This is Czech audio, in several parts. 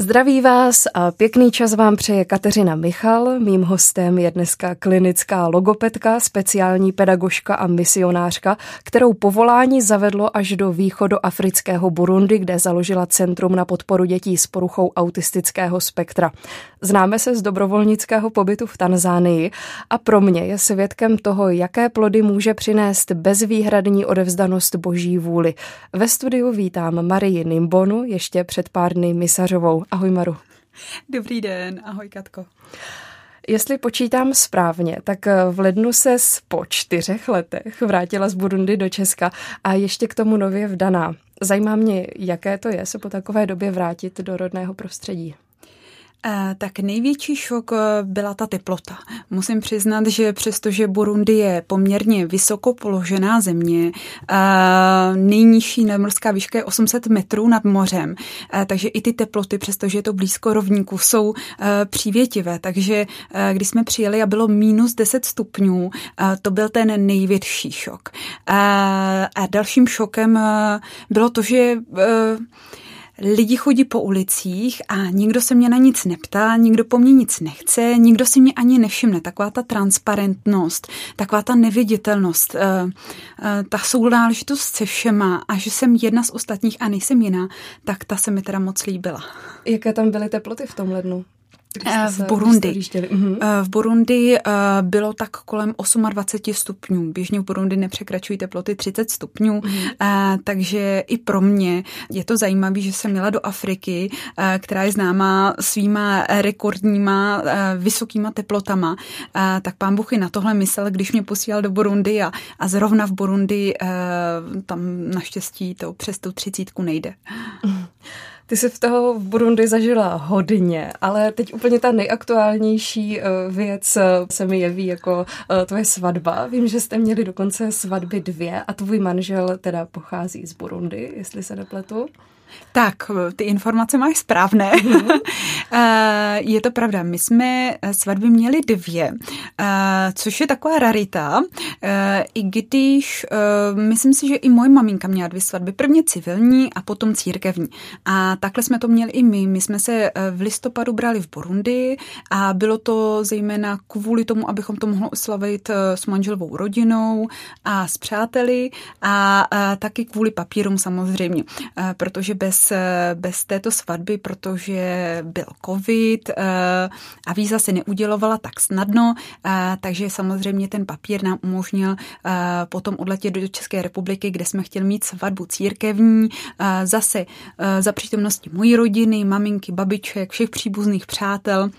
Zdraví vás a pěkný čas vám přeje Kateřina Michal. Mým hostem je dneska klinická logopedka, speciální pedagožka a misionářka, kterou povolání zavedlo až do východu afrického Burundi, kde založila Centrum na podporu dětí s poruchou autistického spektra. Známe se z dobrovolnického pobytu v Tanzánii a pro mě je svědkem toho, jaké plody může přinést bezvýhradní odevzdanost boží vůli. Ve studiu vítám Marii Nimbonu, ještě před pár dny misařovou. Ahoj Maru. Dobrý den, ahoj Katko. Jestli počítám správně, tak v lednu se po čtyřech letech vrátila z Burundi do Česka a ještě k tomu nově vdaná. Zajímá mě, jaké to je se po takové době vrátit do rodného prostředí. Eh, tak největší šok eh, byla ta teplota. Musím přiznat, že přestože Burundi je poměrně vysoko položená země, eh, nejnižší nadmorská výška je 800 metrů nad mořem, takže i ty teploty, přestože je to blízko rovníku, jsou přívětivé. Takže když jsme přijeli a bylo minus 10 stupňů, to byl ten největší šok. A dalším šokem bylo to, že lidi chodí po ulicích a nikdo se mě na nic neptá, nikdo po mně nic nechce, nikdo si mě ani nevšimne. Taková ta transparentnost, taková ta neviditelnost, eh, eh, ta sounáležitost se všema a že jsem jedna z ostatních a nejsem jiná, tak ta se mi teda moc líbila. Jaké tam byly teploty v tom lednu? Eh, v Burundi. Mhm. V Burundi bylo tak kolem 28 stupňů. Běžně v Burundi nepřekračují teploty 30 stupňů, mm. takže i pro mě je to zajímavé, že jsem měla do Afriky, eh, která je známá svýma rekordníma vysokýma teplotama. Tak pán Buchy na tohle myslel, když mě posílal do Burundi a, a zrovna v Burundi tam naštěstí to přes tu třicítku nejde. Mm. Ty jsi v toho v Burundi zažila hodně, ale teď úplně ta nejaktuálnější eh, věc eh, se mi jeví jako eh, tvoje svatba. Vím, že jste měli dokonce svatby dvě a tvůj manžel teda pochází z Burundi, jestli se nepletu. Tak, ty informace máš správné. Mm-hmm. je to pravda. My jsme svatby měli dvě, eh, což je taková rarita, eh, i když myslím si, že i moje maminka měla dvě svatby. Prvně civilní a potom církevní. A takhle jsme to měli i my. My jsme se v listopadu brali v Burundi a bylo to zejména kvůli tomu, abychom to mohli oslavit s manželovou rodinou a s přáteli a taky kvůli papírům samozřejmě, protože bez, bez této svatby, protože byl covid eh, a víza se neudělovala tak snadno, eh, takže samozřejmě ten papír nám umožnil eh, potom odletět do České republiky, kde jsme chtěli mít svatbu církevní, zase za přítomnosti mojí rodiny, maminky, babiček, všech příbuzných přátel,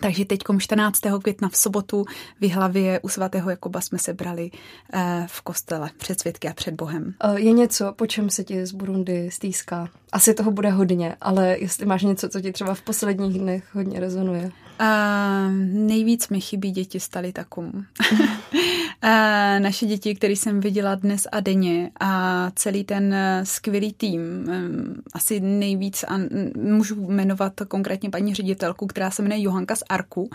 takže teď 14. května v sobotu v hlavě u svatého Jakoba jsme se brali eh, v kostele před svědky a před Bohem. Je něco, po čem se ti z Burundi stýská? Asi toho bude hodně, ale jestli máš něco, co ti třeba v posledních dnech hodně rezonuje. Uh, nejvíc mi chybí děti staly takum. naše děti, které jsem viděla dnes a denně a celý ten eh, skvělý tým, asi nejvíc a můžu jmenovat konkrétně paní ředitelku, která se jmenuje Johanka z Arku,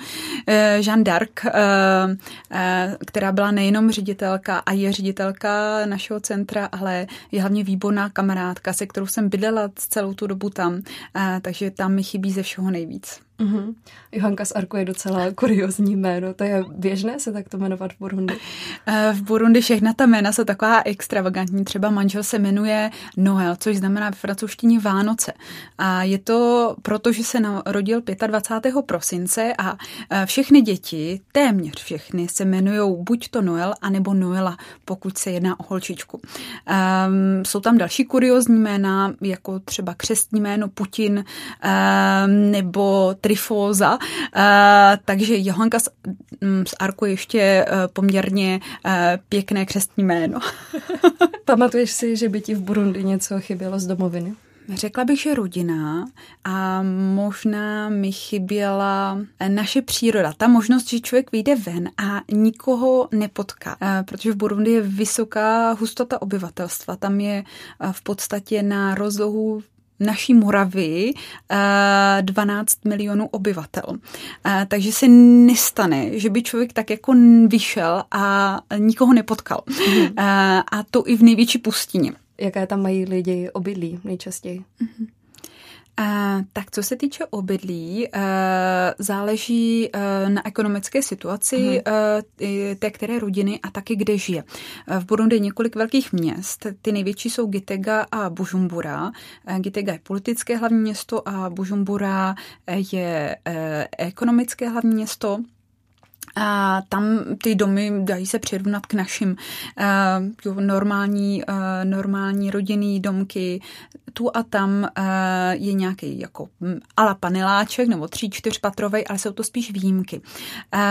eh, Jean d'Arc, eh, která byla nejenom ředitelka a je ředitelka našeho centra, ale je hlavně výborná kamarádka, se kterou jsem bydlela celou tu dobu tam, takže tam mi chybí ze všeho nejvíc. Mm-hmm. Johanka z Arku je docela kuriozní jméno. To je běžné se takto jmenovat v Burundi? Eh, v Burundi všechna ta jména jsou taková extravagantní. Třeba manžel se jmenuje Noel, což znamená v francouzštině Vánoce. A je to proto, že se narodil 25. prosince a eh, všechny děti, téměř všechny, se jmenují buď to Noel, anebo Noela, pokud se jedná o holčičku. Um, jsou tam další kuriozní jména, jako třeba křestní jméno Putin um, nebo trifóza, eh, takže Johanka z, mm, z Arku ještě uh, poměrně uh, pěkné křestní jméno. Pamatuješ si, že by ti v Burundi něco chybělo z domoviny? Řekla bych, že rodina a možná mi chyběla naše příroda. Ta možnost, že člověk vyjde ven a nikoho nepotká, protože v Burundi je vysoká hustota obyvatelstva. Tam je v podstatě na rozlohu naší Moravy 12 milionů obyvatel. Takže se nestane, že by člověk tak jako vyšel a nikoho nepotkal. Mm. A to i v největší pustině. Jaké tam mají lidi obydlí nejčastěji? Mm-hmm. Uh, tak co se týče obydlí, uh, záleží uh, na ekonomické situaci uh, té které rodiny a taky kde žije. V Burundi je několik velkých měst. Ty největší jsou Gitega a Bujumbura. Gitega je politické hlavní město a Bujumbura je ekonomické hlavní město. A tam ty domy dají se přirovnat k našim uh, normální, uh, normální rodinný domky. Tu a tam uh, je nějaký jako hm, ala paneláček nebo tří, čtyřpatrovej, ale jsou to spíš výjimky. Uh,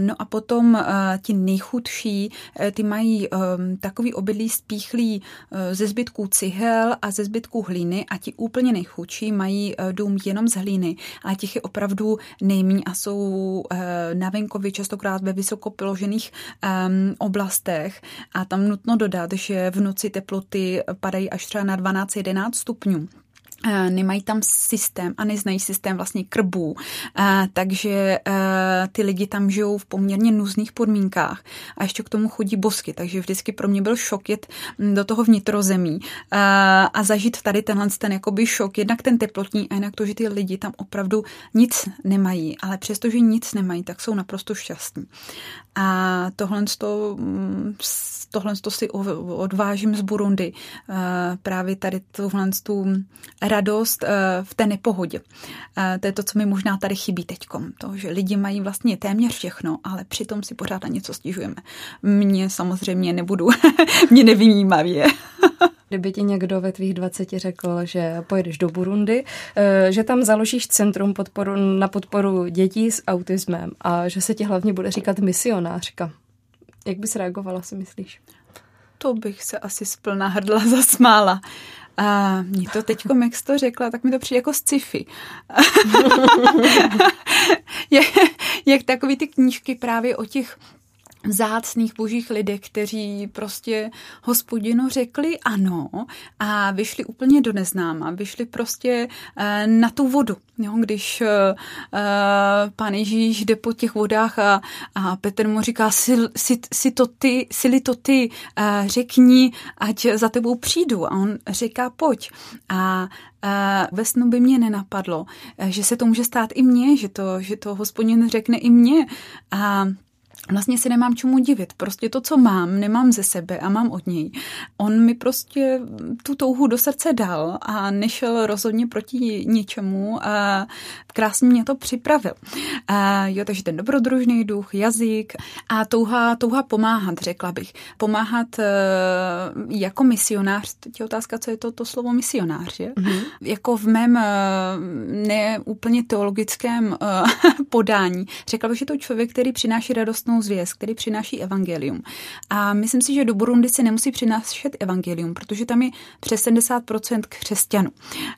no a potom uh, ti nejchudší, uh, ty mají um, takový obydlí spíchlý uh, ze zbytků cihel a ze zbytků hlíny a ti úplně nejchudší mají uh, dům jenom z hlíny, a těch je opravdu nejméně a jsou uh, na venkově častokrát ve vysoko položených um, oblastech a tam nutno dodat, že v noci teploty padají až třeba na 12-11 stupňů. Eh, nemají tam systém a neznají systém vlastně krbů, eh, takže eh, ty lidi tam žijou v poměrně nuzných podmínkách a ještě k tomu chodí bosky, takže vždycky pro mě byl šok jet hm, do toho vnitrozemí a zažít tady tenhle ten jakoby šok, jednak ten teplotní a jinak to, že ty lidi tam opravdu nic nemají, ale přestože nic nemají, tak jsou naprosto šťastní. A tohle, to, hm, tohle to si odvážím z Burundi, právě tady tohle tu radost eh, v té nepohodě. Eh, to je to, co mi možná tady chybí teď. To, že lidi mají vlastně téměř všechno, ale přitom si pořád na něco stěžujeme. Mně samozřejmě nebudu, mě nevymýmavě. Kdyby ti někdo ve tvých 20 řekl, že pojedeš do Burundi, eh, že tam založíš centrum podporu, na podporu dětí s autismem a že se ti hlavně bude říkat misionářka. Jak bys reagovala, si myslíš? To bych se asi splná hrdla zasmála. A mě to teď, jak jsi to řekla, tak mi to přijde jako sci-fi. jak, jak takový ty knížky právě o těch vzácných božích lidech, kteří prostě hospodinu řekli ano a vyšli úplně do neznáma, vyšli prostě uh, na tu vodu. Jo, když uh, pán Ježíš jde po těch vodách a, a Petr mu říká, si, si, si to ty, si to ty, řekni, ať za tebou přijdu. A on říká, pojď. A ve snu by mě nenapadlo, že se to může stát i mně, že to, že to hospodin řekne i mně. A vlastně se nemám čemu divit. Prostě to, co mám, nemám ze sebe a mám od něj. On mi prostě tu touhu do srdce dal a nešel rozhodně proti ničemu a krásně mě to připravil. A jo, takže ten dobrodružný duch, jazyk a touha, touha pomáhat, řekla bych. Pomáhat uh, jako misionář, teď je otázka, co je to, to slovo misionář, je? Mm-hmm. Jako v mém uh, neúplně teologickém uh, podání. Řekla bych, že to člověk, který přináší radostnou zvěst, který přináší evangelium. A myslím si, že do Burundi se nemusí přinášet evangelium, protože tam je přes 70% křesťanů.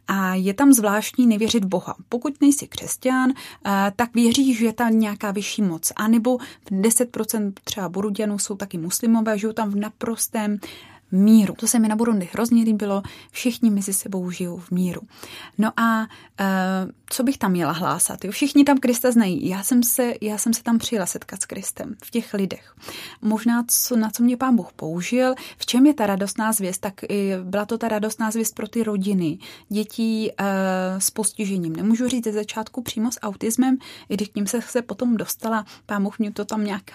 A je tam zvláštní nevěřit Boha. Pokud nejsi křesťan, eh, tak věříš, že je tam nějaká vyšší moc. A nebo 10% třeba Burundianů jsou taky muslimové, žijou tam v naprostém míru. To se mi na Burundi hrozně líbilo, všichni mezi sebou žijou v míru. No a e, co bych tam měla hlásat? Jo? Všichni tam Krista znají. Já jsem, se, já jsem se tam přijela setkat s Kristem v těch lidech. Možná, co, na co mě pán Bůh použil, v čem je ta radostná zvěst, tak byla to ta radostná zvěst pro ty rodiny, dětí e, s postižením. Nemůžu říct ze začátku přímo s autismem, i když k ním se, se potom dostala, pán Bůh mě to tam nějak,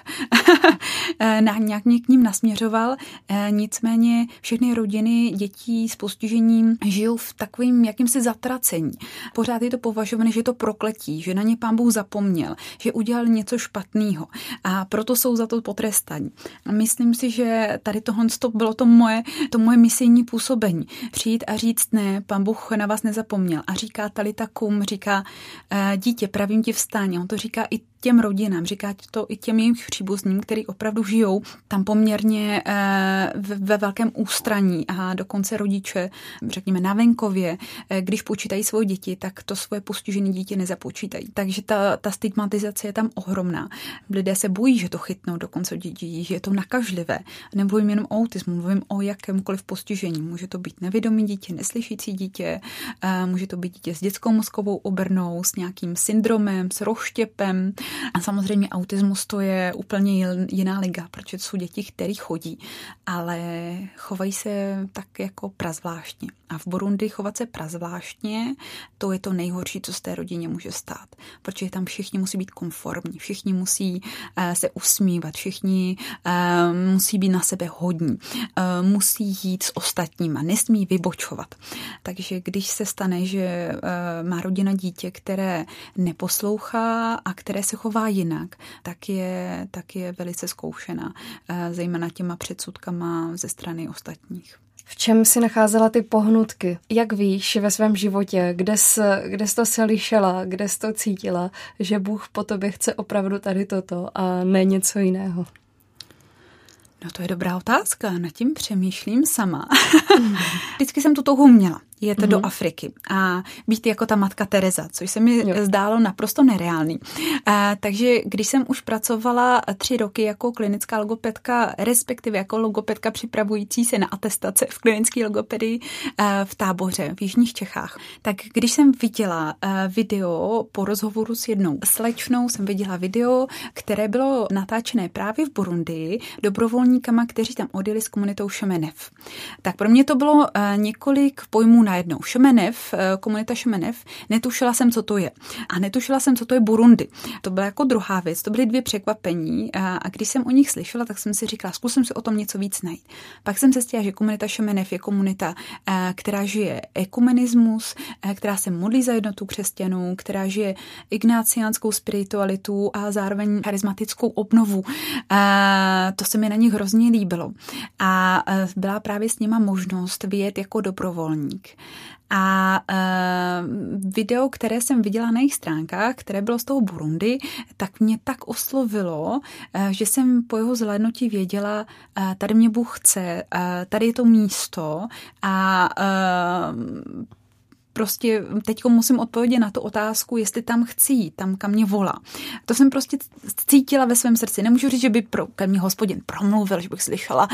e, nějak mě k ním nasměřoval, e, nicméně vlastně všechny rodiny dětí s postižením žijou v takovým jakýmsi zatracení. Pořád je to považované, že je to prokletí, že na ně pán Bůh zapomněl, že udělal něco špatného a proto jsou za to potrestaní. Myslím si, že tady to bylo to moje, to moje misijní působení. Přijít a říct ne, pán Bůh na vás nezapomněl. A říká Talita Kum, říká, e, dítě, pravím ti vstání. On to říká i těm rodinám, říká to i těm jejich příbuzným, který opravdu žijou tam poměrně eh, ve velkém ústraní a dokonce rodiče, řekněme na venkově, eh, když počítají svoje děti, tak to svoje postižené dítě nezapočítají. Takže ta, ta stigmatizace je tam ohromná. Lidé se bojí, že to chytnou dokonce dětí, že je to nakažlivé. Nemluvím jenom o autismu, mluvím o jakémkoliv postižení. Může to být nevědomý dítě, neslyšící dítě, eh, může to být dítě s dětskou mozkovou obrnou, s nějakým syndromem, s roštěpem, a samozřejmě autismus to je úplně jiná liga, protože to jsou děti, které chodí, ale chovají se tak jako prazvláštně. A v Burundi chovat se prazvláštně, to je to nejhorší, co z té rodině může stát, protože tam všichni musí být konformní, všichni musí uh, se usmívat, všichni uh, musí být na sebe hodní, uh, musí jít s ostatníma, nesmí vybočovat. Takže když se stane, že má rodina dítě, které neposlouchá a které se chová chová jinak, tak je, tak je velice zkoušená, eh, zejména těma předsudkama ze strany ostatních. V čem si nacházela ty pohnutky? Jak víš ve svém životě, kde jsi, kde jsi to slyšela, kde jsi to cítila, že Bůh po tobě chce opravdu tady toto a ne něco jiného? No to je dobrá otázka, nad tím přemýšlím sama. Vždycky jsem tu touhu měla jet mm-hmm. do Afriky a být jako ta matka Teresa, což se mi jo. zdálo naprosto nereálný. A, takže když jsem už pracovala tři roky jako klinická logopedka, respektive jako logopedka připravující se na atestace v klinické logopedii v táboře v Jižních Čechách, tak když jsem viděla video po rozhovoru s jednou slečnou, jsem viděla video, které bylo natáčené právě v Burundi dobrovolníkama, kteří tam odjeli s komunitou Šemenev. Tak pro mě to bylo několik pojmů najednou. Šemenev, eh, komunita Šemenev, netušila jsem, co to je. A netušila jsem, co to je Burundi. To byla jako druhá věc, to byly dvě překvapení. A když jsem o nich slyšela, tak jsem si říkala, zkusím si o tom něco víc najít. Pak jsem se zjistila, že komunita Šemenev je komunita, eh, která žije ekumenismus, eh, která se modlí za jednotu křesťanů, která žije ignáciánskou spiritualitu a zároveň charismatickou obnovu. To se mi na nich hrozně líbilo. A byla právě s nima možnost vyjet jako dobrovolník. A uh, video, které jsem viděla na jejich stránkách, které bylo z toho Burundi, tak mě tak oslovilo, uh, že jsem po jeho zhlédnutí věděla, uh, tady mě Bůh chce, uh, tady je to místo a uh, prostě teď musím odpovědět na tu otázku, jestli tam chci jít, tam kam mě volá. To jsem prostě cítila ve svém srdci. Nemůžu říct, že by pro, ke mně hospodin promluvil, že bych slyšela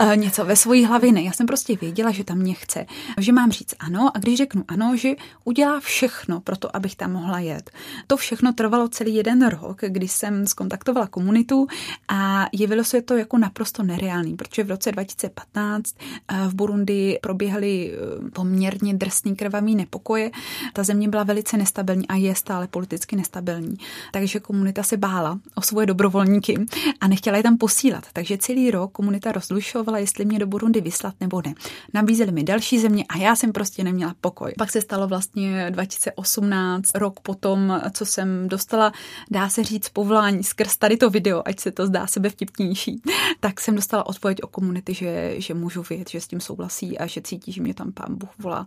uh, něco ve svojí hlavě. Ne, já jsem prostě věděla, že tam mě chce, že mám říct ano a když řeknu ano, že udělá všechno pro to, abych tam mohla jet. To všechno trvalo celý jeden rok, kdy jsem skontaktovala komunitu a jevilo se to jako naprosto nereálný, protože v roce 2015 uh, v Burundi proběhly uh, poměrně drsný krvavý nepokoje. Ta země byla velice nestabilní a je stále politicky nestabilní. Takže komunita se bála o svoje dobrovolníky a nechtěla je tam posílat. Takže celý rok komunita rozlišovala, jestli mě do Burundi vyslat nebo ne. Nabízeli mi další země a já jsem prostě neměla pokoj. Pak se stalo vlastně 2018, rok potom, co jsem dostala, dá se říct, povolání skrz tady to video, ať se to zdá sebe vtipnější, tak jsem dostala odpověď o komunity, že, že můžu vědět, že s tím souhlasí a že cítí, že mě tam pán Bůh volá.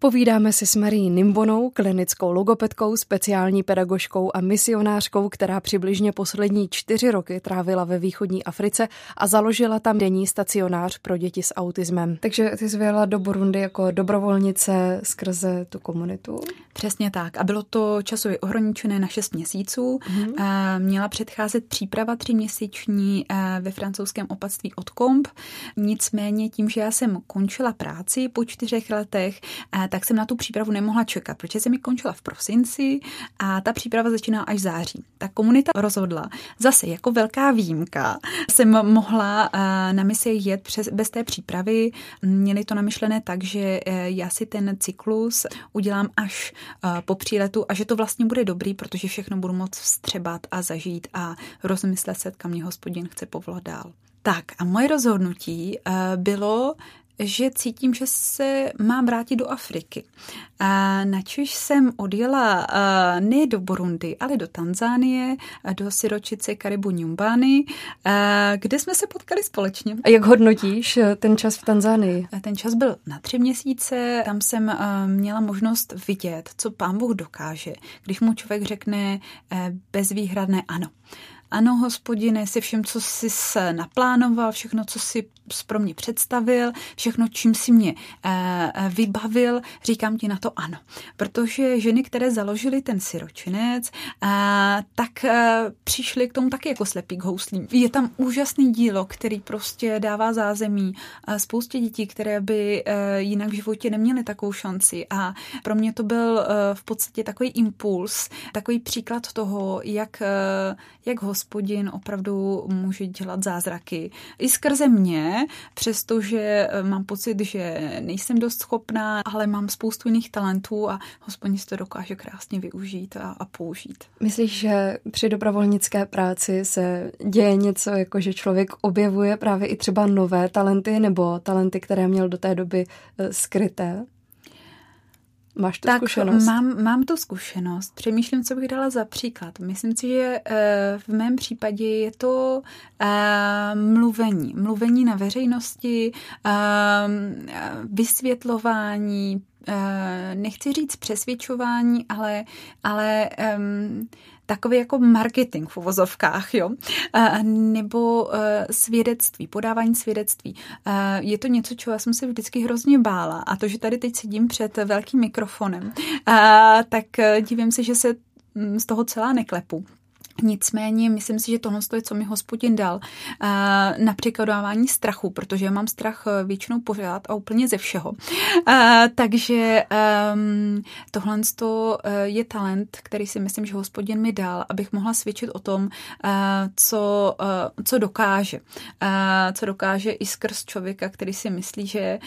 Povídáme si s Marí Nimbonou, klinickou logopedkou, speciální pedagožkou a misionářkou, která přibližně poslední čtyři roky trávila ve východní Africe a založila tam denní stacionář pro děti s autismem. Takže ty jsi do Burundi jako dobrovolnice skrze tu komunitu? Přesně tak. A bylo to časově ohraničené na 6 měsíců. Mm-hmm. Měla předcházet příprava tříměsíční eh, ve francouzském opatství od Comp. Nicméně tím, že já jsem končila práci po čtyřech letech, eh, tak jsem na tu přípravu nemohla čekat, protože jsem mi končila v prosinci a ta příprava začínala až v září. Ta komunita rozhodla, zase jako velká výjimka, jsem mohla na misi jet přes, bez té přípravy. Měli to namyšlené tak, že já si ten cyklus udělám až po příletu a že to vlastně bude dobrý, protože všechno budu moct vstřebat a zažít a rozmyslet se, kam mě hospodin chce povolat dál. Tak a moje rozhodnutí bylo že cítím, že se mám vrátit do Afriky. Načež jsem odjela ne do Burundi, ale do Tanzánie, do siročice Karibu Nyumbány, kde jsme se potkali společně. A jak hodnotíš eh, ten čas v Tanzánii? Ten čas byl na tři měsíce, tam jsem eh, měla možnost vidět, co pán Bůh dokáže, když mu člověk řekne eh, bezvýhradné ano. Ano, hospodine, si všem, co jsi naplánoval, všechno, co si pro mě představil, všechno, čím si mě eh, eh, vybavil, říkám ti na to ano. Protože ženy, které založily ten siročinec, eh, tak přišly k tomu taky jako slepý k houslím. Je tam úžasný dílo, který prostě dává zázemí spoustě dětí, které by jinak v životě neměly takovou šanci. A pro mě to byl v podstatě takový impuls, takový příklad toho, jak, jak hospodin opravdu může dělat zázraky. I skrze mě, přestože eh, mám pocit, že nejsem dost schopná, ale mám spoustu jiných talentů a hospodin to dokáže krásně využít a, a použít. Myslíš, že při dobrovolnické práci se děje něco, jako že člověk objevuje právě i třeba nové talenty nebo talenty, které měl do té doby eh, skryté? Máš tu tak zkušenost? Mám, mám tu zkušenost. Přemýšlím, co bych dala za příklad. Myslím si, že eh, v mém případě je to eh, mluvení. Mluvení na veřejnosti, eh, vysvětlování, nechci říct přesvědčování, ale, ale takový jako marketing v uvozovkách, jo, nebo e, svědectví, podávání svědectví. Je to něco, čeho já jsem se vždycky hrozně bála a to, že tady teď sedím před velkým mikrofonem, tak e, divím se, že se z toho celá neklepu. Nicméně myslím si, že tohle je, co mi hospodin dal eh, na překladávání strachu, protože já mám strach eh, většinou pořád a úplně ze všeho. Eh, takže ehm, tohle je talent, který si myslím, že hospodin mi dal, abych mohla svědčit o tom, co, co dokáže. Co dokáže i skrz člověka, který si myslí, že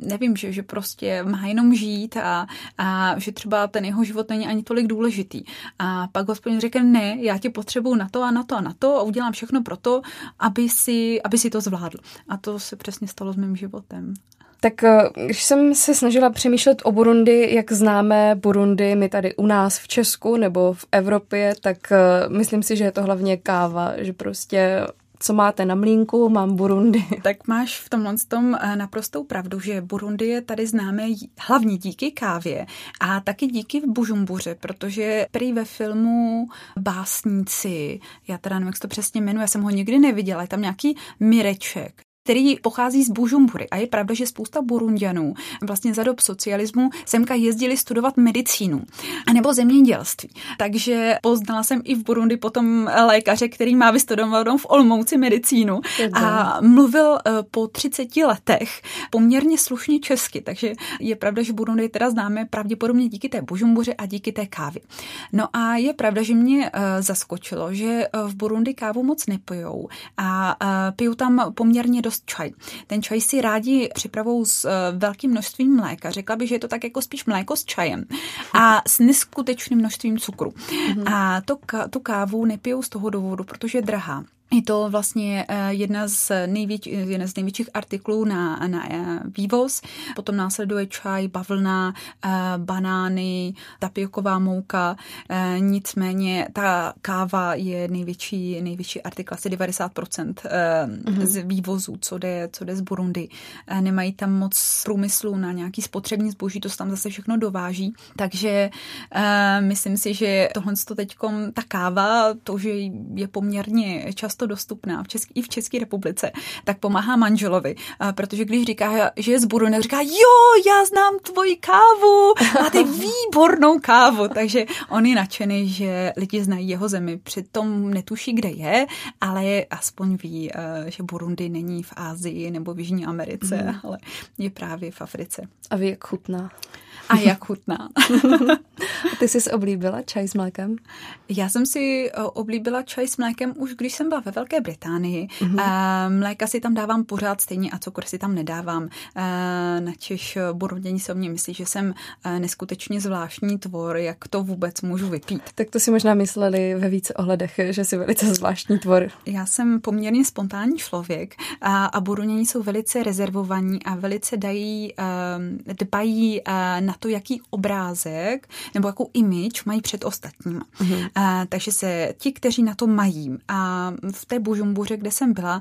nevím, že, že prostě má jenom žít a, a že třeba ten jeho život není ani tolik důležitý. A pak hospodin řekne, ne, já tě potřebuju na to a na to a na to a udělám všechno pro to, aby si, aby si to zvládl. A to se přesně stalo s mým životem. Tak eh, když jsem se snažila přemýšlet o Burundi, jak známe Burundi my tady u nás v Česku nebo v Evropě, tak eh, myslím si, že je to hlavně káva, že prostě co máte na mlínku, mám Burundi. Tak máš v tomhle tom eh, naprostou pravdu, že Burundi je tady známé hlavně díky kávě a taky díky v Bužumbuře, protože prý ve filmu Básníci, já teda nevím, jak se to přesně jmenuje, já jsem ho nikdy neviděla, je tam nějaký Mireček, který pochází z Bužumbury. A je pravda, že spousta Burundianů vlastně za dob socialismu semka jezdili studovat medicínu anebo zemědělství. Takže poznala jsem i v Burundi potom lékaře, který má vystudovanou v Olmouci medicínu a mluvil eh, po 30 letech poměrně slušně česky. Takže je pravda, že Burundi teda známe pravděpodobně díky té Bužumbuře a díky té kávě. No a je pravda, že mě eh, zaskočilo, že eh, v Burundi kávu moc nepijou a pijou tam poměrně dost dost čaj. Ten čaj si rádi připravou s uh, velkým množstvím mléka. Řekla bych, že je to tak jako spíš mléko s čajem a s neskutečným množstvím cukru. Mm-hmm. A to, tu kávu nepijou z toho důvodu, protože je drahá. Je to vlastně eh, jedna z, nejvěč, jedna z největších artiklů na, na eh, vývoz. Potom následuje čaj, bavlna, eh, banány, tapioková mouka. Nicméně ta káva je největší, největší artikl, asi 90% mm-hmm. z vývozu, co jde, co jde z Burundi. Nemají tam moc průmyslu na nějaký spotřební zboží, to se tam zase všechno dováží. Takže myslím si, že tohle teď ta káva, to, že je poměrně často často dostupná v České, i v České republice, tak pomáhá manželovi, protože když říká, že je z Burundi, říká, jo, já znám tvoji kávu, máte výbornou kávu, takže on je nadšený, že lidi znají jeho zemi, přitom netuší, kde je, ale aspoň ví, že Burundi není v Ázii nebo v Jižní Americe, mm. ale je právě v Africe. A ví, jak chutná. A jak chutná. A ty jsi oblíbila čaj s mlékem? Já jsem si oblíbila čaj s mlékem už když jsem byla ve Velké Británii. Mm-hmm. Mléka si tam dávám pořád stejně a cukr si tam nedávám. Načež Burunděni se o mě myslí, že jsem neskutečně zvláštní tvor, jak to vůbec můžu vypít. Tak to si možná mysleli ve více ohledech, že jsi velice zvláštní tvor. Já jsem poměrně spontánní člověk a, a jsou velice rezervovaní a velice dají, dbají na to, jaký obrázek nebo jakou image mají před ostatním. Mm-hmm. Takže se ti, kteří na to mají a v té Bužumbuře, kde jsem byla,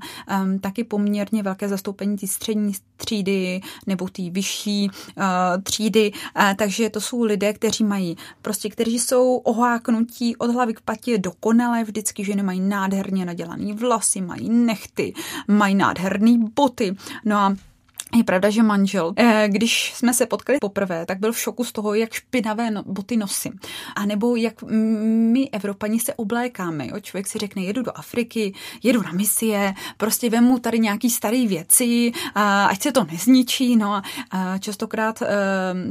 taky poměrně velké zastoupení té střední třídy nebo té vyšší třídy, takže to jsou lidé, kteří mají prostě, kteří jsou oháknutí od hlavy k patě dokonale, vždycky ženy mají nádherně nadělaný vlasy, mají nechty, mají nádherný boty. No a je pravda, že manžel, eh, když jsme se potkali poprvé, tak byl v šoku z toho, jak špinavé no, boty nosím. A nebo jak my, Evropani, se oblékáme. Jo? Člověk si řekne, jedu do Afriky, jedu na misie, prostě vemu tady nějaký staré věci, ať se to nezničí. No a častokrát eh,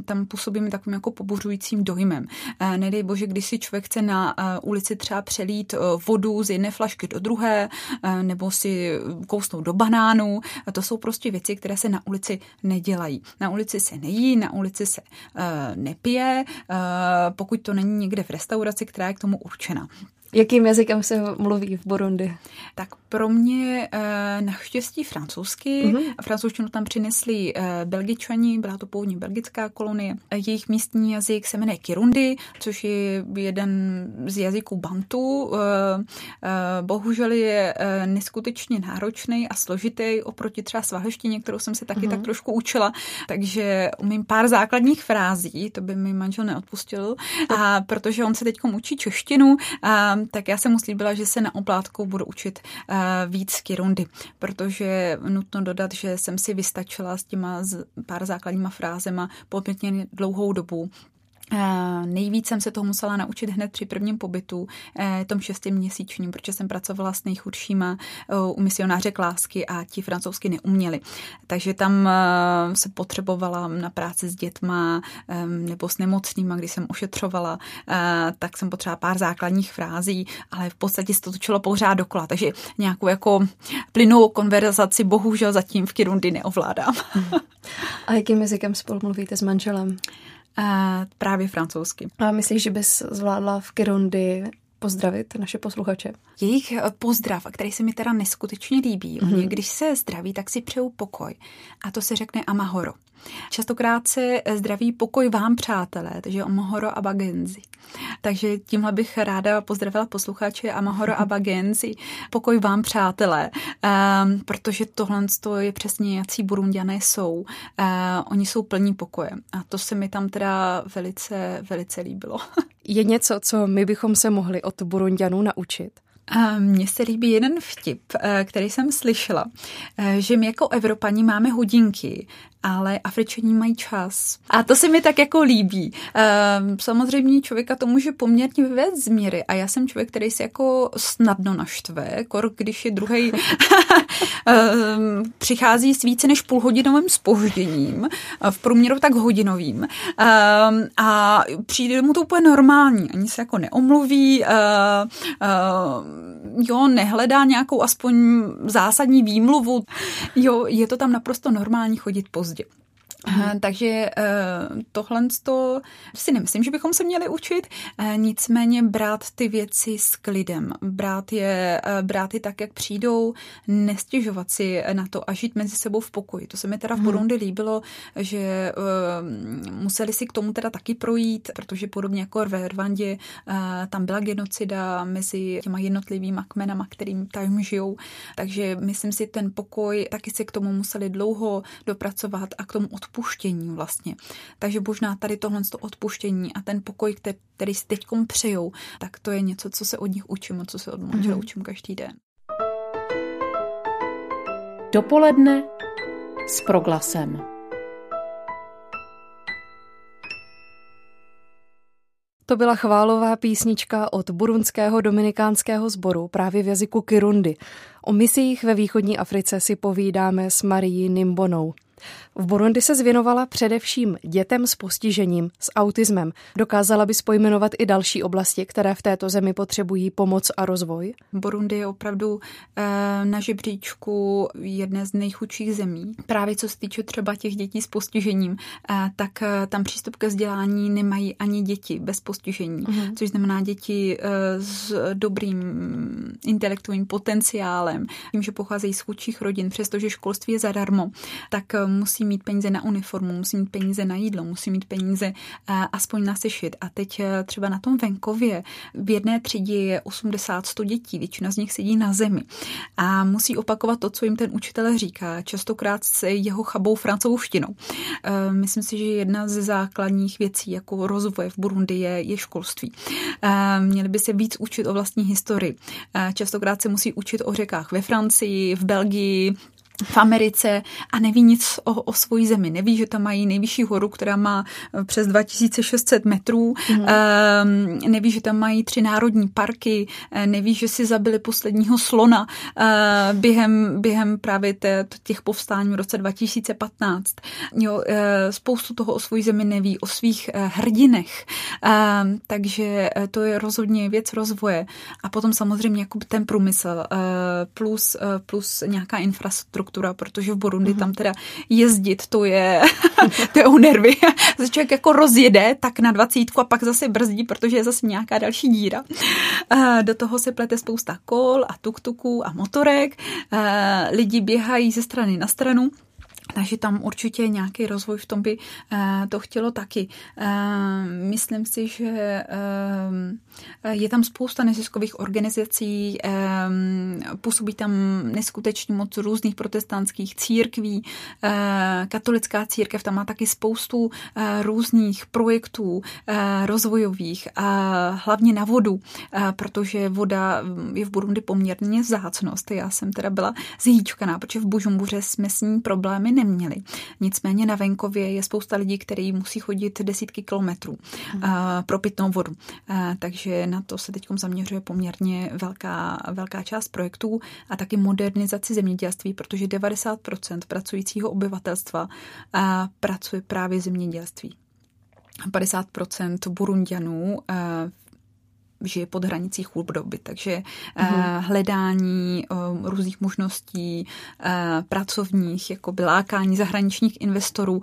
tam působíme takovým jako pobuřujícím dojmem. Eh, nedej bože, když si člověk chce na ulici třeba přelít vodu z jedné flašky do druhé, nebo si kousnout do banánu. To jsou prostě věci, které se na ulici nedělají. Na ulici se nejí, na ulici se uh, nepije, uh, pokud to není někde v restauraci, která je k tomu určena. Jakým jazykem se mluví v Burundi? Tak pro mě e, naštěstí francouzsky. Mm-hmm. Francouzštinu tam přinesli e, belgičani, byla to původně belgická kolonie. Jejich místní jazyk se jmenuje Kirundi, což je jeden z jazyků Bantu. E, e, bohužel je e, neskutečně náročný a složitý oproti třeba svaheštině, kterou jsem se taky mm-hmm. tak trošku učila. Takže umím pár základních frází, to by mi manžel neodpustil. A protože on se teď učí češtinu, a tak já jsem mu slíbila, že se na oplátku budu učit uh, víc kirundy, protože nutno dodat, že jsem si vystačila s těma pár základníma frázema poměrně dlouhou dobu Nejvíc jsem se toho musela naučit hned při prvním pobytu, eh, tom šestiměsíčním, protože jsem pracovala s nejchudšíma eh, u misionáře Klásky a ti francouzsky neuměli. Takže tam eh, se potřebovala na práci s dětma nebo s nemocnýma, když jsem ošetřovala, tak jsem potřebovala pár základních frází, ale v podstatě se to točilo pořád dokola, takže nějakou jako plynou konverzaci bohužel zatím v Kirundi neovládám. A jakým jazykem spolu mluvíte s manželem? Právě francouzsky. A myslíš, že bys zvládla v Kirundi pozdravit naše posluchače? Jejich eh, pozdrav, který se mi teda neskutečně líbí. Mm-hmm. Oni, když se zdraví, tak si přejou pokoj. A to se řekne amahoro. Častokrát se zdraví pokoj vám, přátelé, takže Amahoro Abagenzi. Takže tímhle bych ráda pozdravila posluchače Amahoro Abagenzi. Pokoj vám, přátelé, um, protože tohle je přesně, jací burundiané jsou. Uh, oni jsou plní pokoje a to se mi tam teda velice, velice líbilo. Je něco, co my bychom se mohli od Burundianů naučit? Mně se líbí jeden vtip, eh, který jsem slyšela, eh, že my jako Evropani máme hodinky, ale Afričani mají čas. A to se mi tak jako líbí. Ehm, samozřejmě člověka to může poměrně vyvést z míry a já jsem člověk, který se jako snadno naštve, kor když je druhý ehm, přichází s více než půlhodinovým spožděním, v průměru tak hodinovým ehm, a přijde mu to úplně normální, ani se jako neomluví, jo, nehledá nějakou aspoň zásadní výmluvu, jo, je to tam naprosto normální chodit pozdě. Hmm. Takže uh, tohle to si nemyslím, že bychom se měli učit, uh, nicméně brát ty věci s klidem, brát je, uh, brát je tak, jak přijdou, nestěžovat si na to a žít mezi sebou v pokoji. To se mi teda v mhm. Burundi líbilo, že museli si k tomu teda taky projít, protože podobně jako v Rwandě tam byla genocida mezi těma jednotlivými kmenama, kterým tam žijou. Takže myslím si, ten pokoj taky se k tomu museli dlouho dopracovat a k tomu odpovědět odpuštění vlastně. Takže možná tady tohle to odpuštění a ten pokoj, který, který si teď přejou, tak to je něco, co se od nich učím a co se od manžela mm-hmm. učím každý den. Dopoledne s proglasem. To byla chválová písnička od burundského dominikánského sboru právě v jazyku Kirundi. O misích ve východní Africe si povídáme s Marií Nimbonou. V Burundi se zvěnovala především dětem s postižením, s autismem. Dokázala bys pojmenovat i další oblasti, které v této zemi potřebují pomoc a rozvoj? Burundi je opravdu eh, na žebříčku jedné z nejchudších zemí. Právě co se týče třeba těch dětí s postižením, eh, tak eh, tam přístup ke vzdělání nemají ani děti bez postižení, mm-hmm. což znamená děti s dobrým intelektovým potenciálem, tím, že pocházejí z chudších rodin, přestože školství je zadarmo, tak musí mít peníze na uniformu, musí mít peníze na jídlo, musí mít peníze aspoň na sešit. A teď třeba na tom venkově v jedné třídě je 80-100 dětí, většina z nich sedí na zemi a musí opakovat to, co jim ten učitel říká, častokrát se jeho chabou francouzštinou. E, myslím si, že jedna ze základních věcí jako rozvoje v Burundi je, je školství. Měli by se víc učit o vlastní historii. Častokrát se musí učit o řekách ve Francii, v Belgii, v Americe a neví nic o, o svojí zemi. Neví, že tam mají nejvyšší horu, která má eh, přes 2600 metrů. Mm. Um, neví, že tam mají tři národní parky. Eh, neví, že si zabili posledního slona uh, během, během právě té, těch povstání v roce 2015. Jo, uh, spoustu toho o svojí zemi neví, o svých uh, hrdinech. Uh, takže to je rozhodně věc rozvoje. A potom samozřejmě jako ten průmysl uh, plus, uh, plus nějaká infrastruktura infrastruktura, protože v Burundi mm-hmm. tam teda jezdit, to je, to je o nervy. Zase člověk jako rozjede tak na dvacítku a pak zase brzdí, protože je zase nějaká další díra. Do toho se plete spousta kol a tuktuků a motorek. Lidi běhají ze strany na stranu. Takže tam určitě nějaký rozvoj v tom by uh, to chtělo taky. Uh, myslím si, že uh, je tam spousta neziskových organizací, působí tam neskutečně moc různých protestantských církví, katolická církev tam má taky spoustu různých projektů rozvojových, hlavně na vodu, protože voda je v Burundi poměrně vzácnost. Já jsem teda byla zhýčkaná, protože v Bužumbuře jsme s ní problémy neměli. Nicméně na venkově je spousta lidí, kteří musí chodit desítky kilometrů hmm. pro pitnou vodu. Takže na to se teď zaměřuje poměrně velká, velká část projektů a taky modernizaci zemědělství, protože 90% pracujícího obyvatelstva pracuje právě v zemědělství. 50% Burundianů žije pod hranicí chudoby, takže mm-hmm. hledání uh, různých možností uh, pracovních, jako lákání zahraničních investorů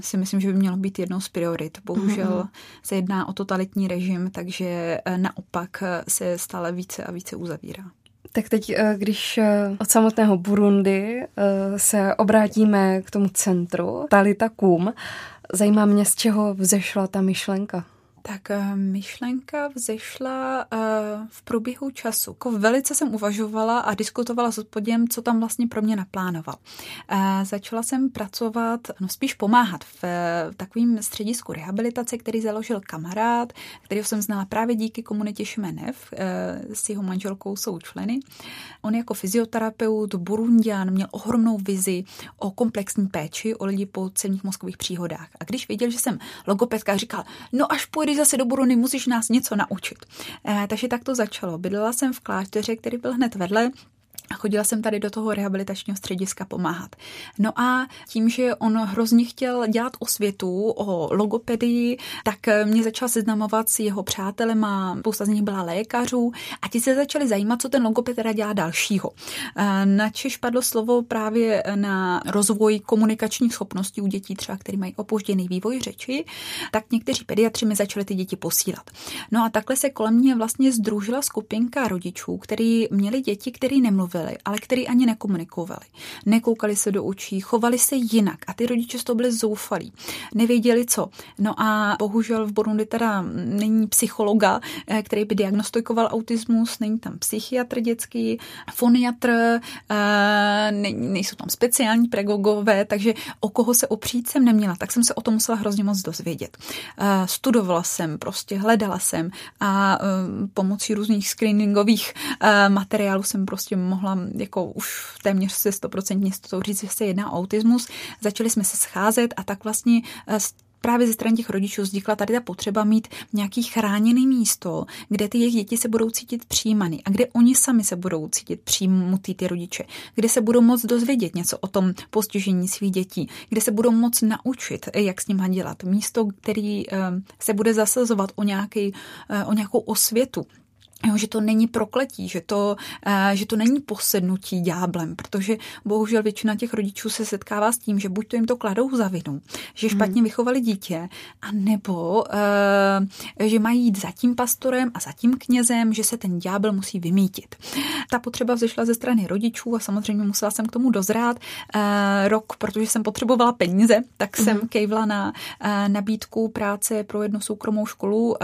si myslím, že by mělo být jednou z priorit. Bohužel mm-hmm. se jedná o totalitní režim, takže naopak se stále více a více uzavírá. Tak teď, když od samotného Burundi se obrátíme k tomu centru Talita Kum, zajímá mě, z čeho vzešla ta myšlenka. Tak eh, myšlenka vzešla eh, v průběhu času. Jako velice jsem uvažovala a diskutovala s odpodím, co tam vlastně pro mě naplánoval. Eh, začala jsem pracovat, no spíš pomáhat v takovým středisku rehabilitace, který založil kamarád, kterého jsem znala právě díky komunitě Šmenev, s jeho manželkou jsou členy. On jako fyzioterapeut, burundian, měl ohromnou vizi o komplexní péči o lidi po celních mozkových příhodách. A když viděl, že jsem logopedka, říkal, no až půjdu zase do Buruny, musíš nás něco naučit. Eh, takže tak to začalo. Bydlela jsem v klášteře, který byl hned vedle, a chodila jsem tady do toho rehabilitačního střediska pomáhat. No a tím, že on hrozně chtěl dělat osvětu o logopedii, tak mě začal seznamovat s jeho přátelema, spousta z nich byla lékařů a ti se začali zajímat, co ten logoped teda dělá dalšího. Na Češ padlo slovo právě na rozvoj komunikačních schopností u dětí, třeba který mají opožděný vývoj řeči, tak někteří pediatři mi začali ty děti posílat. No a takhle se kolem mě vlastně združila skupinka rodičů, kteří měli děti, které nemluvili mluvili, ale který ani nekomunikovali. Nekoukali se do očí, chovali se jinak a ty rodiče z toho byli zoufalí. Nevěděli co. No a bohužel v Burundi teda není psychologa, eh, který by diagnostikoval autismus, není tam psychiatr dětský, foniatr, eh, nejsou tam speciální pedagogové, takže o koho se opřít jsem neměla, tak jsem se o tom musela hrozně moc dozvědět. Eh, studovala jsem, prostě hledala jsem a pomocí různých screeningových materiálů jsem prostě mohla mohla jako už téměř se stoprocentně jistotou říct, že se jedná o autismus. Začali jsme se scházet a tak vlastně eh, právě ze strany těch rodičů vznikla tady ta potřeba mít nějaký chráněný místo, kde ty jejich děti se budou cítit přijímaný a kde oni sami se budou cítit přijmutý ty rodiče, kde se budou moc dozvědět něco o tom postižení svých dětí, kde se budou moc naučit, jak s nima dělat. Místo, který eh, se bude zasazovat o, nějaký, eh, o nějakou osvětu, Jo, že to není prokletí, že to, uh, že to není posednutí dňáblem, protože bohužel většina těch rodičů se setkává s tím, že buď to jim to kladou za vinu, že špatně hmm. vychovali dítě, a nebo uh, že mají jít za tím pastorem a za tím knězem, že se ten ďábel musí vymítit. Ta potřeba vzešla ze strany rodičů a samozřejmě musela jsem k tomu dozrát uh, rok, protože jsem potřebovala peníze, tak jsem hmm. kejvla na nabídku práce pro jednu soukromou školu,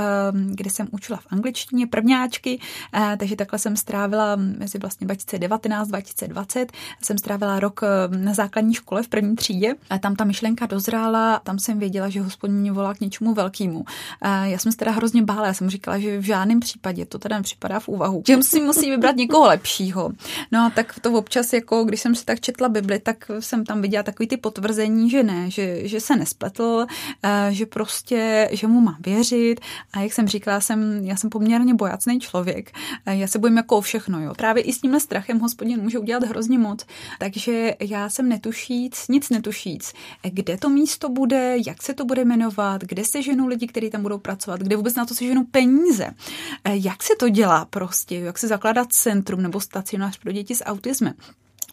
kde jsem učila v angličtině prvňáčky Eh, takže takhle jsem strávila mezi vlastně 2019 2020 jsem strávila rok eh, na základní škole v první třídě. A tam ta myšlenka dozrála, tam jsem věděla, že hospodin mě volá k něčemu velkému. Eh, já jsem se teda hrozně bála, já jsem říkala, že v žádném případě to teda nepřipadá v úvahu, že si musí vybrat někoho lepšího. No tak to občas, jako když jsem si tak četla Bibli, tak jsem tam viděla takový ty potvrzení, že ne, že, že se nespletl, že prostě, že mu mám věřit. A jak jsem říkala, jsem, já jsem poměrně bojacný člověk, člověk. Eh, já se bojím jako o všechno. Jo. Právě i s tímhle strachem hospodin může udělat hrozně moc. Takže já jsem netušíc, nic netušíc, kde to místo bude, jak se to bude jmenovat, kde se ženou lidi, kteří tam budou pracovat, kde vůbec na to se ženou peníze, eh, jak se to dělá prostě, jak se zakládá centrum nebo stacionář pro děti s autismem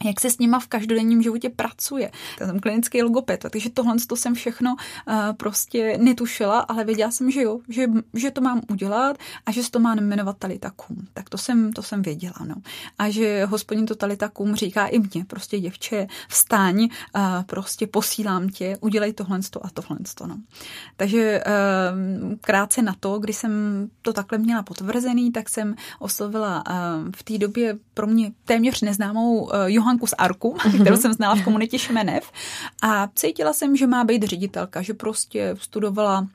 jak se s nima v každodenním životě pracuje. Já jsem klinický logoped, takže tohle to jsem všechno uh, prostě netušila, ale věděla jsem, že jo, že, že to mám udělat a že se to má jmenovat talitakum. Tak to jsem, to jsem věděla, no. A že hospodin to talitakum říká i mně, prostě děvče, vstaň, uh, prostě posílám tě, udělej tohle a tohle, no. Takže uh, krátce na to, kdy jsem to takhle měla potvrzený, tak jsem oslovila uh, v té době pro mě téměř neznámou uh, Johanku z Arku, mm-hmm. kterou jsem znala v komunitě Šmenev a cítila jsem, že má být ředitelka, že prostě studovala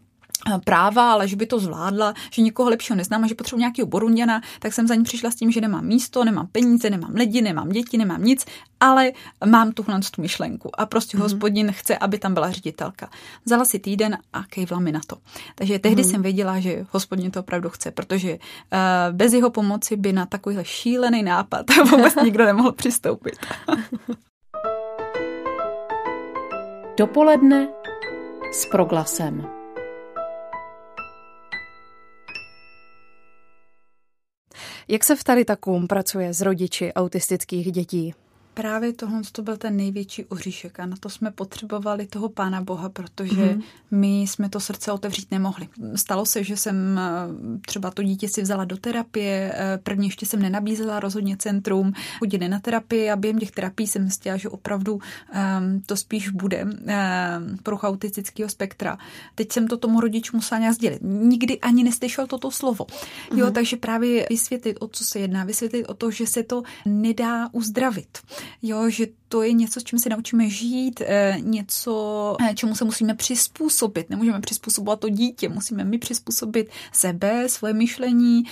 práva, ale že by to zvládla, že nikoho lepšího neznám a že potřebuji nějakého borunděna, tak jsem za ní přišla s tím, že nemám místo, nemám peníze, nemám lidi, nemám děti, nemám nic, ale mám tuhle tu myšlenku a prostě mm-hmm. hospodin chce, aby tam byla ředitelka. Vzala si týden a kejvla mi na to. Takže tehdy mm-hmm. jsem věděla, že hospodin to opravdu chce, protože uh, bez jeho pomoci by na takovýhle šílený nápad vůbec nikdo nemohl přistoupit. Dopoledne s proglasem. Jak se v Taritakum pracuje s rodiči autistických dětí? Právě tohle to byl ten největší oříšek a na to jsme potřebovali toho Pána Boha, protože mm-hmm. my jsme to srdce otevřít nemohli. Stalo se, že jsem eh, třeba to dítě si vzala do terapie, eh, první ještě jsem nenabízela rozhodně centrum, chodili na terapii a během těch terapií jsem zjistila, že opravdu um, to spíš bude um, porucha autistického spektra. Teď jsem to tomu rodičům musela nějak sdělit. Nikdy ani neslyšel toto slovo. Mm-hmm. Jo, mhm. takže právě vysvětlit, o co se jedná, vysvětlit o to, že se to nedá uzdravit jo, že to je něco, s čím se naučíme žít, eh, něco, eh, čemu se musíme přizpůsobit. Nemůžeme přizpůsobovat to dítě, musíme my přizpůsobit sebe, svoje myšlení,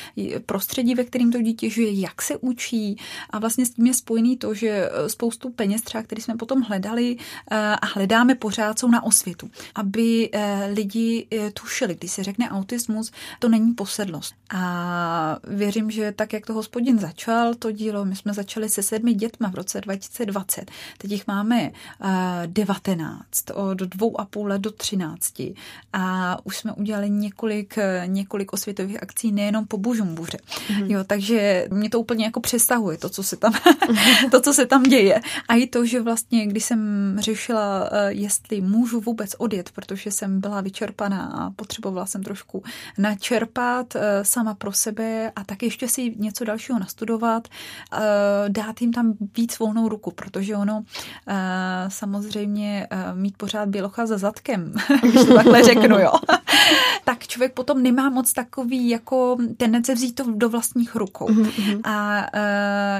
prostředí, ve kterém to dítě žije, jak se učí. A vlastně s tím je spojený to, že eh, spoustu peněz třeba, které jsme potom hledali a hledáme pořád, jsou na osvětu. Aby lidi tušili, když se řekne autismus, to není posedlost. A věřím, že tak, jak to hospodin začal, to dílo, my jsme začali se sedmi dětma v roce 2020. Teď jich máme 19, eh, od dvou a půl let do 13 a už jsme udělali několik, eh, několik osvětových akcí nejenom po Bužumbuře. Mm-hmm. Jo, takže mě to úplně jako přesahuje, to, co se tam, to, co se tam děje. A i to, že vlastně, když jsem řešila, eh, jestli můžu vůbec odjet, protože jsem byla vyčerpaná a potřebovala jsem trošku načerpat sama pro sebe a tak ještě si něco dalšího nastudovat, dát jim tam víc volnou ruku, protože ono samozřejmě mít pořád bělocha za zadkem, když to takhle řeknu, jo, tak člověk potom nemá moc takový jako tendence vzít to do vlastních rukou. Mm-hmm. A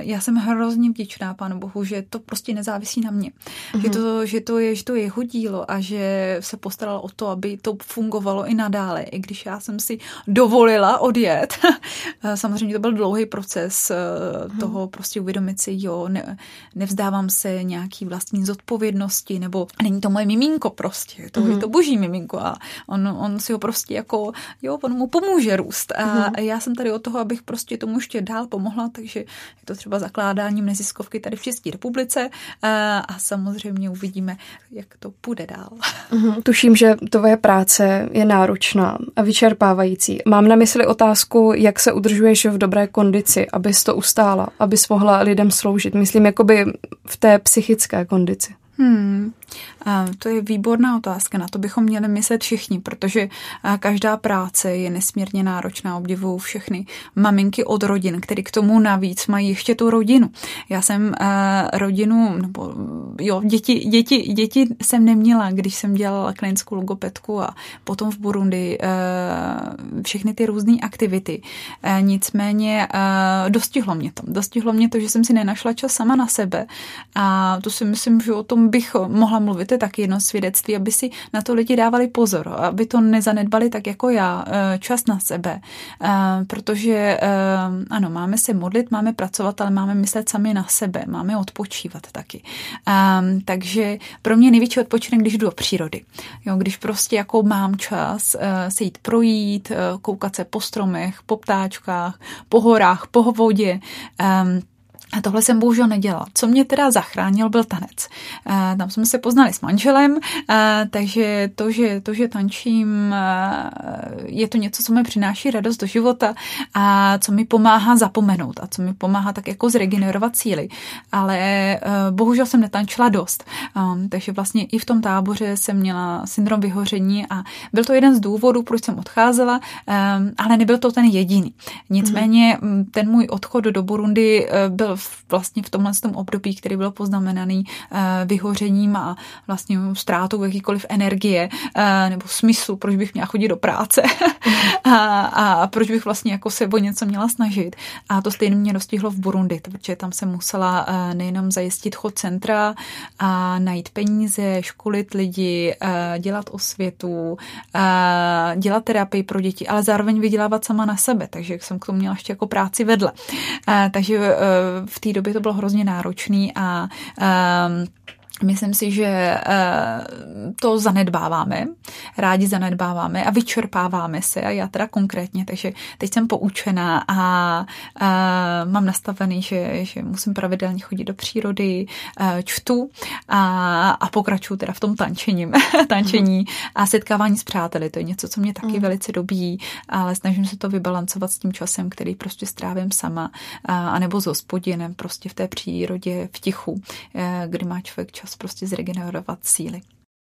já jsem hrozně vděčná Pánu Bohu, že to prostě nezávisí na mě. Mm-hmm. Že, to, že, to je, že to je jeho dílo a že se postaral o to, aby to fungovalo i nadále, i když já jsem si dovolila odjet. samozřejmě to byl dlouhý proces mm-hmm. toho prostě uvědomit si, jo, ne, nevzdávám se nějaký vlastní zodpovědnosti, nebo není to moje miminko prostě, to mm-hmm. je to boží miminko a on, on si ho prostě jako, jo, on mu pomůže růst. A mm-hmm. já jsem tady o toho, abych prostě tomu ještě dál pomohla, takže je to třeba zakládáním neziskovky tady v České republice a, a samozřejmě uvidíme, jak to půjde dál. Mm-hmm. Tuším, že tvoje práce je náročná a vyčerpávající. Mám na mysli otázku, jak se udržuješ v dobré kondici, abys to ustála, abys mohla lidem sloužit. Myslím, jakoby v té psychické kondici. Hmm. To je výborná otázka, na to bychom měli myslet všichni, protože každá práce je nesmírně náročná, obdivuju všechny maminky od rodin, které k tomu navíc mají ještě tu rodinu. Já jsem rodinu, nebo jo, děti, děti, děti jsem neměla, když jsem dělala klinickou logopedku a potom v Burundi všechny ty různé aktivity. Nicméně dostihlo mě to. Dostihlo mě to, že jsem si nenašla čas sama na sebe a to si myslím, že o tom bych mohla mluvit to je taky jedno svědectví, aby si na to lidi dávali pozor, aby to nezanedbali tak jako já, eh, čas na sebe. Eh, protože eh, ano, máme se modlit, máme pracovat, ale máme myslet sami na sebe, máme odpočívat taky. Takže pro mě největší odpočinek, když jdu do přírody. Jo, když prostě jako mám čas se jít projít, koukat se po stromech, po ptáčkách, po horách, po vodě, a tohle jsem bohužel nedělala. Co mě teda zachránil, byl tanec. E, tam jsme se poznali s manželem, e, takže to, že, to, že tančím, e, je to něco, co mi přináší radost do života a co mi pomáhá zapomenout a co mi pomáhá tak jako zregenerovat síly. Ale bohužel jsem netančila dost. Takže vlastně i v tom táboře jsem měla syndrom vyhoření a byl to jeden z důvodů, proč jsem odcházela, ale nebyl to ten jediný. Nicméně mm. ten můj odchod do Burundi byl vlastně v tomhle tom období, který byl poznamenaný eh, vyhořením a vlastně ztrátou jakýkoliv energie eh, nebo smyslu, proč bych měla chodit do práce a, a proč bych vlastně jako se o něco měla snažit. A to stejně mě dostihlo v Burundi, protože tam jsem musela eh, nejenom zajistit chod centra a najít peníze, školit lidi, dělat osvětu, dělat terapii pro děti, ale zároveň vydělávat sama na sebe, takže jsem k tomu měla ještě jako práci vedle. Takže v té době to bylo hrozně náročný a um, Myslím si, že eh, to zanedbáváme, rádi zanedbáváme a vyčerpáváme se a já teda konkrétně, takže teď jsem poučená a, mám nastavený, že, že musím pravidelně chodit do přírody, eh, čtu a, a pokračuju teda v tom tančením, tančení a setkávání s přáteli, to je něco, co mě taky mm. velice dobí, ale snažím se to vybalancovat s tím časem, který prostě strávím sama, a, anebo s hospodinem prostě v té přírodě, v tichu, eh, kdy má člověk čas prostě zregenerovat síly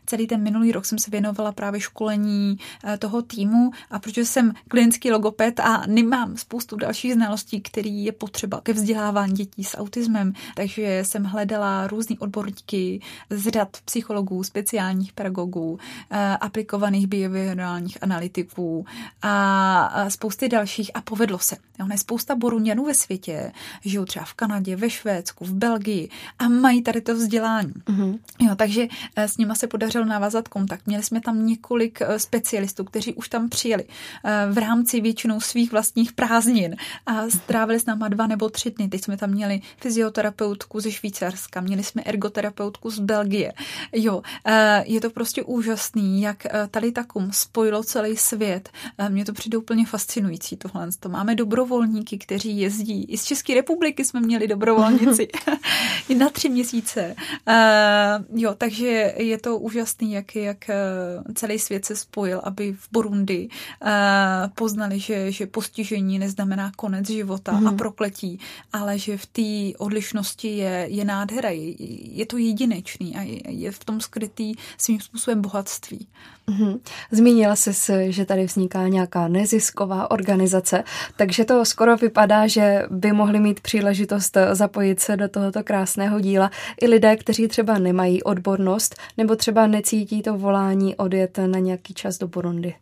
celý ten minulý rok jsem se věnovala právě školení eh, toho týmu a protože jsem klinický logoped a nemám spoustu dalších znalostí, který je potřeba ke vzdělávání dětí s autismem, takže jsem hledala různý odborníky z řad psychologů, speciálních pedagogů, eh, aplikovaných behaviorálních analytiků a spousty dalších a povedlo se. Ono je spousta boruňanů ve světě, žijou třeba v Kanadě, ve Švédsku, v Belgii a mají tady to vzdělání. Mm-hmm. Jo, takže eh, s nima se podařilo podařilo navázat kontakt. Měli jsme tam několik eh, specialistů, kteří už tam přijeli eh, v rámci většinou svých vlastních prázdnin a strávili s náma dva nebo tři dny. Teď jsme tam měli fyzioterapeutku ze Švýcarska, měli jsme ergoterapeutku z Belgie. Jo, eh, je to prostě úžasný, jak tady takum spojilo celý svět. Mně to přijde úplně fascinující tohle. To máme dobrovolníky, kteří jezdí. I z České republiky jsme měli dobrovolníci na tři měsíce. Jo, takže je to úžasné úžasný, jak, jak eh, celý svět se spojil, aby v Burundi uh, poznali, že, že postižení neznamená konec života mm. a mhm. prokletí, ale že v té odlišnosti je, je nádhera, je, je to jedinečný a je, je v tom skrytý svým způsobem bohatství. Mm-hmm. Zmínila jsi, že tady vzniká nějaká nezisková organizace, takže to skoro vypadá, že by mohli mít příležitost zapojit se do tohoto krásného díla i lidé, kteří třeba nemají odbornost nebo třeba necítí to volání odjet na nějaký čas do Burundi.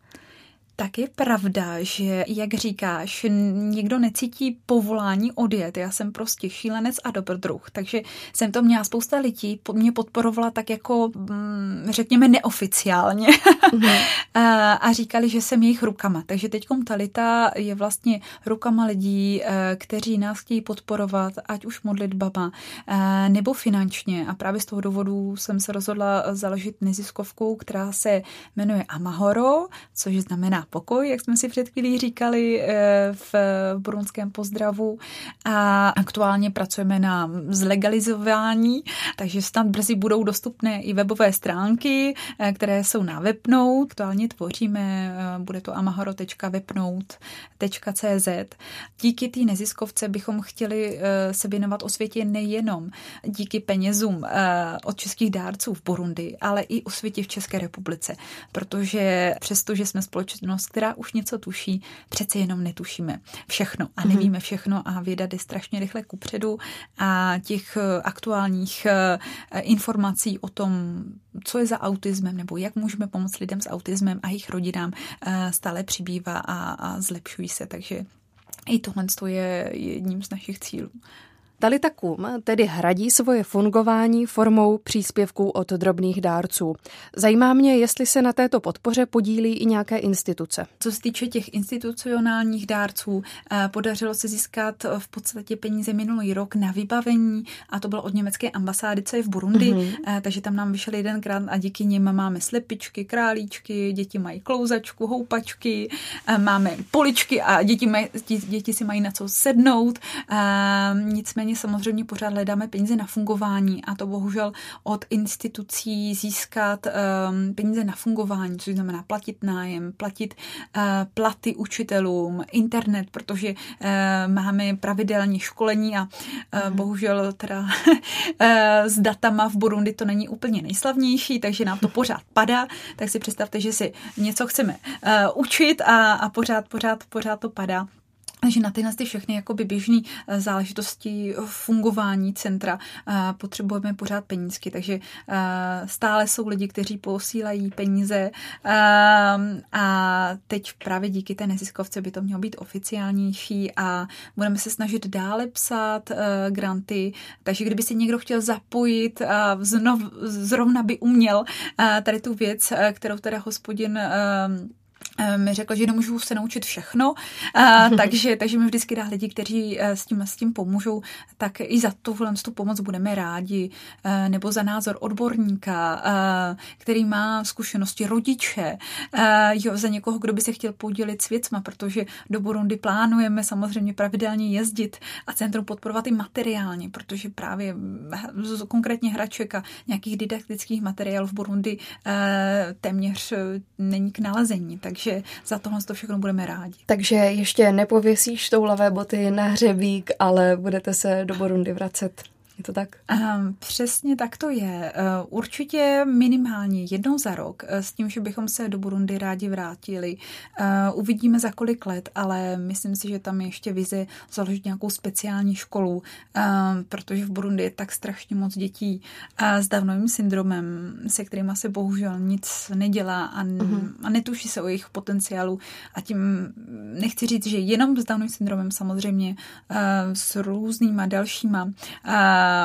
Tak je pravda, že, jak říkáš, někdo necítí povolání odjet. Já jsem prostě šílenec a dobrodruh, takže jsem to měla spousta lidí, mě podporovala tak jako, mm, řekněme, neoficiálně mm-hmm. a říkali, že jsem jejich rukama. Takže teď Talita je vlastně rukama lidí, eh, kteří nás chtějí podporovat, ať už modlitbama eh, nebo finančně. A právě z toho důvodu jsem se rozhodla založit neziskovku, která se jmenuje Amahoro, což znamená pokoj, jak jsme si před chvílí říkali eh, v burundském pozdravu. A aktuálně pracujeme na zlegalizování, takže snad brzy budou dostupné i webové stránky, eh, které jsou na webnout. Aktuálně tvoříme, eh, bude to amahoro.webnout.cz. Díky té neziskovce bychom chtěli se věnovat osvětě nejenom díky penězům od českých dárců v Burundi, ale i osvětě v České republice, protože přestože jsme společnost společnost, která už něco tuší, přece jenom netušíme všechno a mhm. nevíme všechno a věda jde strašně rychle kupředu a těch eh, aktuálních eh, informací o tom, co je za autismem nebo jak můžeme pomoct lidem s autismem a jejich rodinám eh, stále přibývá a, a zlepšují se, takže i tohle je jedním z našich cílů. Talitakum tedy hradí svoje fungování formou příspěvků od drobných dárců. Zajímá mě, jestli se na této podpoře podílí i nějaké instituce. Co se týče těch institucionálních dárců, eh, podařilo se získat v podstatě peníze minulý rok na vybavení a to bylo od německé ambasády, co je v Burundi, mm-hmm. takže tam nám vyšel jeden grant a díky nim máme slepičky, králíčky, děti mají klouzačku, houpačky, eh, máme poličky a děti, mají, děti si mají na co sednout. Nicméně Samozřejmě pořád hledáme peníze na fungování a to bohužel od institucí získat um, peníze na fungování, což znamená platit nájem, platit uh, platy učitelům, internet, protože uh, máme pravidelně školení a uh, mm. bohužel teda uh, s datama v Burundi to není úplně nejslavnější, takže nám to pořád padá, tak si představte, že si něco chceme uh, učit a, a pořád, pořád, pořád to padá. Takže na tyhle ty všechny jakoby běžné eh, záležitosti fungování centra eh, potřebujeme pořád penízky, takže eh, stále jsou lidi, kteří posílají peníze a teď právě díky té neziskovce by to mělo být oficiálnější a budeme se snažit dále psát granty, takže kdyby si někdo chtěl zapojit znov, zrovna by uměl tady tu věc, kterou teda hospodin Eh, mi řekl, že nemůžu se naučit všechno, uh, takže, takže mi vždycky dá lidi, kteří uh, s tím, s tím pomůžou, tak i za tuhle tu pomoc budeme rádi, uh, nebo za názor odborníka, uh, který má zkušenosti rodiče, uh, jo, za někoho, kdo by se chtěl podělit s věcma, protože do Burundi plánujeme samozřejmě pravidelně jezdit a centrum podporovat i materiálně, protože právě konkrétně hraček a nějakých didaktických materiálů v Burundi uh, téměř není k nalezení, takže takže za tohle to všechno budeme rádi. Takže ještě nepověsíš toulavé boty na hřebík, ale budete se do Burundi vracet je to tak? Um, přesně tak to je. Uh, určitě minimálně jednou za rok, uh, s tím, že bychom se do Burundi rádi vrátili. Uvidíme za kolik let, ale myslím si, že tam je ještě vize založit nějakou speciální školu, protože v Burundi je tak strašně moc dětí s Downovým syndromem, se kterými se bohužel nic nedělá a, uh-huh. a netuší se o jejich potenciálu. A tím nechci říct, že jenom s Downovým syndromem samozřejmě s různýma dalšíma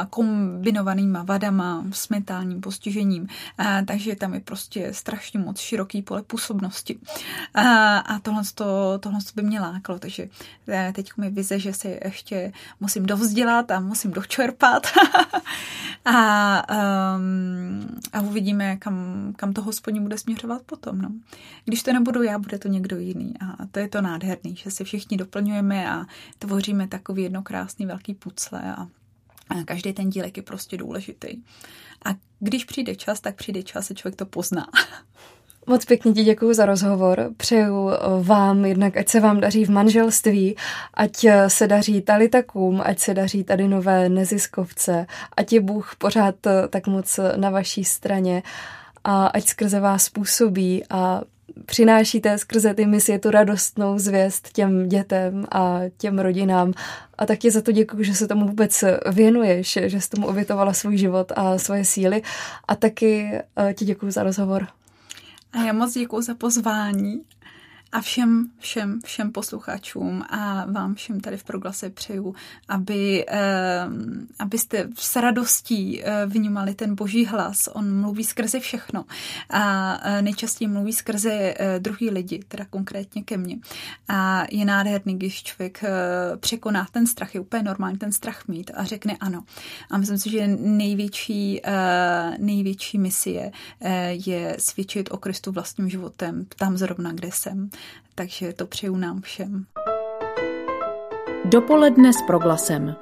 kombinovanýma vadama, s mentálním postižením, takže tam je prostě strašně moc široký pole působnosti. A tohle, to, tohle by mě lákalo, takže teď mi vize, že se ještě musím dovzdělat a musím dočerpat a, um, a uvidíme, kam, kam to hospodin bude směřovat potom. No. Když to nebudu já, bude to někdo jiný a to je to nádherný, že se všichni doplňujeme a tvoříme takový jednokrásný velký pucle a Každý ten dílek je prostě důležitý. A když přijde čas, tak přijde čas a člověk to pozná. Moc pěkně ti děkuji za rozhovor. Přeju eh, vám jednak, ať se vám daří v manželství, ať eh, se daří talitakům, ať se daří tady nové neziskovce, ať je Bůh pořád eh, tak moc na vaší straně a ať skrze vás působí a přinášíte skrze ty misie tu radostnou zvěst těm dětem a těm rodinám. A tak ti za to děkuji, že se tomu vůbec věnuješ, že jsi tomu obětovala svůj život a svoje síly. A taky eh, ti děkuji za rozhovor. A já moc děkuji za pozvání A všem, všem, všem posluchačům a vám všem tady v Proglase přeju, aby, eh, abyste s radostí eh, vnímali ten boží hlas. On mluví skrze všechno a eh, nejčastěji mluví skrze druhý lidi, teda konkrétně ke mně. A je nádherný, když člověk překoná ten strach, je úplně normální ten strach mít a řekne ano. A myslím si, že největší, největší misie je svědčit o Kristu vlastním životem, tam zrovna, kde jsem takže to přeju nám všem. Dopoledne s proglasem.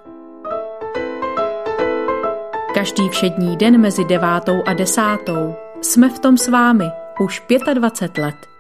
Každý všední den mezi devátou a desátou jsme v tom s vámi už 25 let.